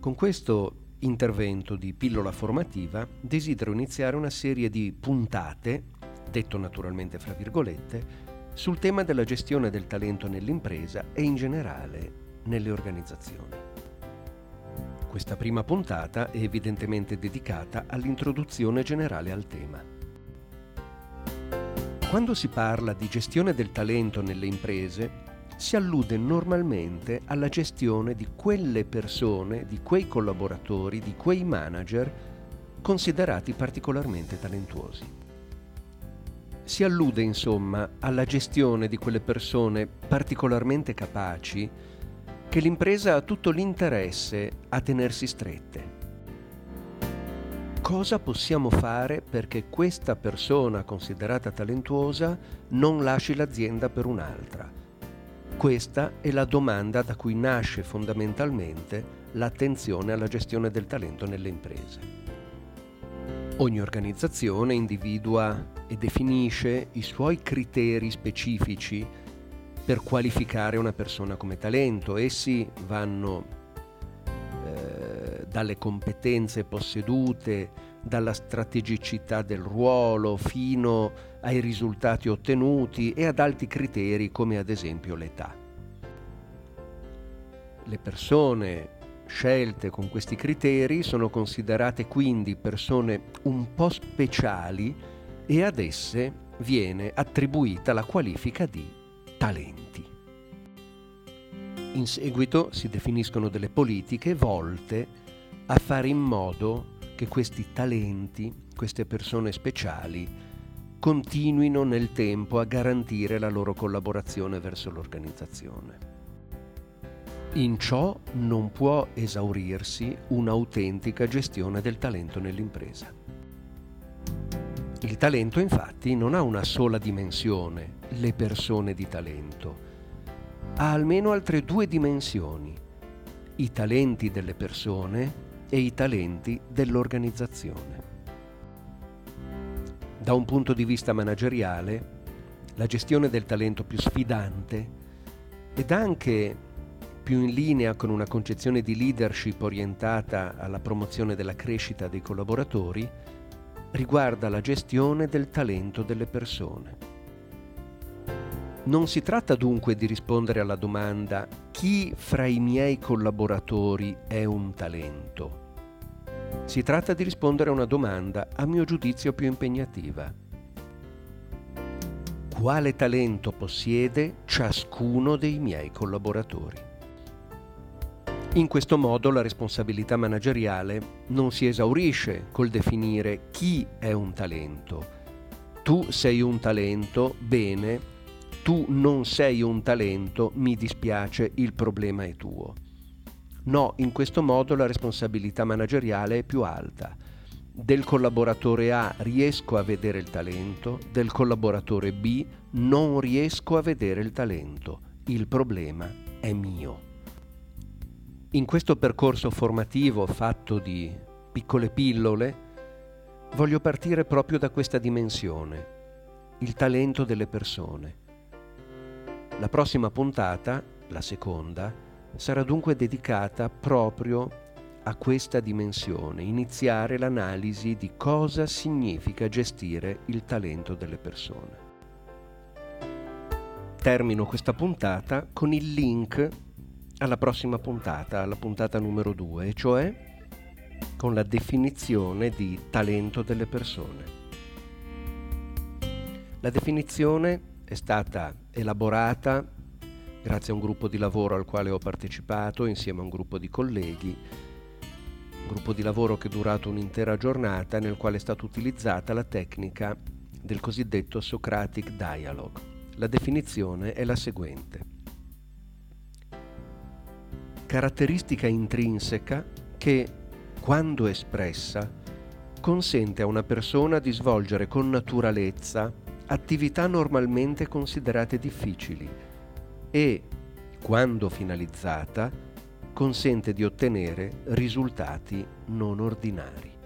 Con questo intervento di pillola formativa desidero iniziare una serie di puntate, detto naturalmente fra virgolette, sul tema della gestione del talento nell'impresa e in generale nelle organizzazioni. Questa prima puntata è evidentemente dedicata all'introduzione generale al tema. Quando si parla di gestione del talento nelle imprese, si allude normalmente alla gestione di quelle persone, di quei collaboratori, di quei manager considerati particolarmente talentuosi. Si allude insomma alla gestione di quelle persone particolarmente capaci che l'impresa ha tutto l'interesse a tenersi strette. Cosa possiamo fare perché questa persona considerata talentuosa non lasci l'azienda per un'altra? Questa è la domanda da cui nasce fondamentalmente l'attenzione alla gestione del talento nelle imprese. Ogni organizzazione individua e definisce i suoi criteri specifici per qualificare una persona come talento. Essi vanno eh, dalle competenze possedute, dalla strategicità del ruolo fino ai risultati ottenuti e ad altri criteri come ad esempio l'età. Le persone scelte con questi criteri sono considerate quindi persone un po' speciali e ad esse viene attribuita la qualifica di talenti. In seguito si definiscono delle politiche volte a fare in modo che questi talenti, queste persone speciali, continuino nel tempo a garantire la loro collaborazione verso l'organizzazione. In ciò non può esaurirsi un'autentica gestione del talento nell'impresa. Il talento infatti non ha una sola dimensione, le persone di talento, ha almeno altre due dimensioni, i talenti delle persone e i talenti dell'organizzazione. Da un punto di vista manageriale, la gestione del talento più sfidante ed anche più in linea con una concezione di leadership orientata alla promozione della crescita dei collaboratori, riguarda la gestione del talento delle persone. Non si tratta dunque di rispondere alla domanda chi fra i miei collaboratori è un talento. Si tratta di rispondere a una domanda, a mio giudizio, più impegnativa. Quale talento possiede ciascuno dei miei collaboratori? In questo modo la responsabilità manageriale non si esaurisce col definire chi è un talento. Tu sei un talento, bene, tu non sei un talento, mi dispiace, il problema è tuo. No, in questo modo la responsabilità manageriale è più alta. Del collaboratore A riesco a vedere il talento, del collaboratore B non riesco a vedere il talento. Il problema è mio. In questo percorso formativo fatto di piccole pillole, voglio partire proprio da questa dimensione, il talento delle persone la prossima puntata, la seconda, sarà dunque dedicata proprio a questa dimensione, iniziare l'analisi di cosa significa gestire il talento delle persone. Termino questa puntata con il link alla prossima puntata, alla puntata numero 2, cioè con la definizione di talento delle persone. La definizione è stata elaborata grazie a un gruppo di lavoro al quale ho partecipato insieme a un gruppo di colleghi, un gruppo di lavoro che è durato un'intera giornata nel quale è stata utilizzata la tecnica del cosiddetto Socratic Dialogue. La definizione è la seguente. Caratteristica intrinseca che, quando espressa, consente a una persona di svolgere con naturalezza attività normalmente considerate difficili e, quando finalizzata, consente di ottenere risultati non ordinari.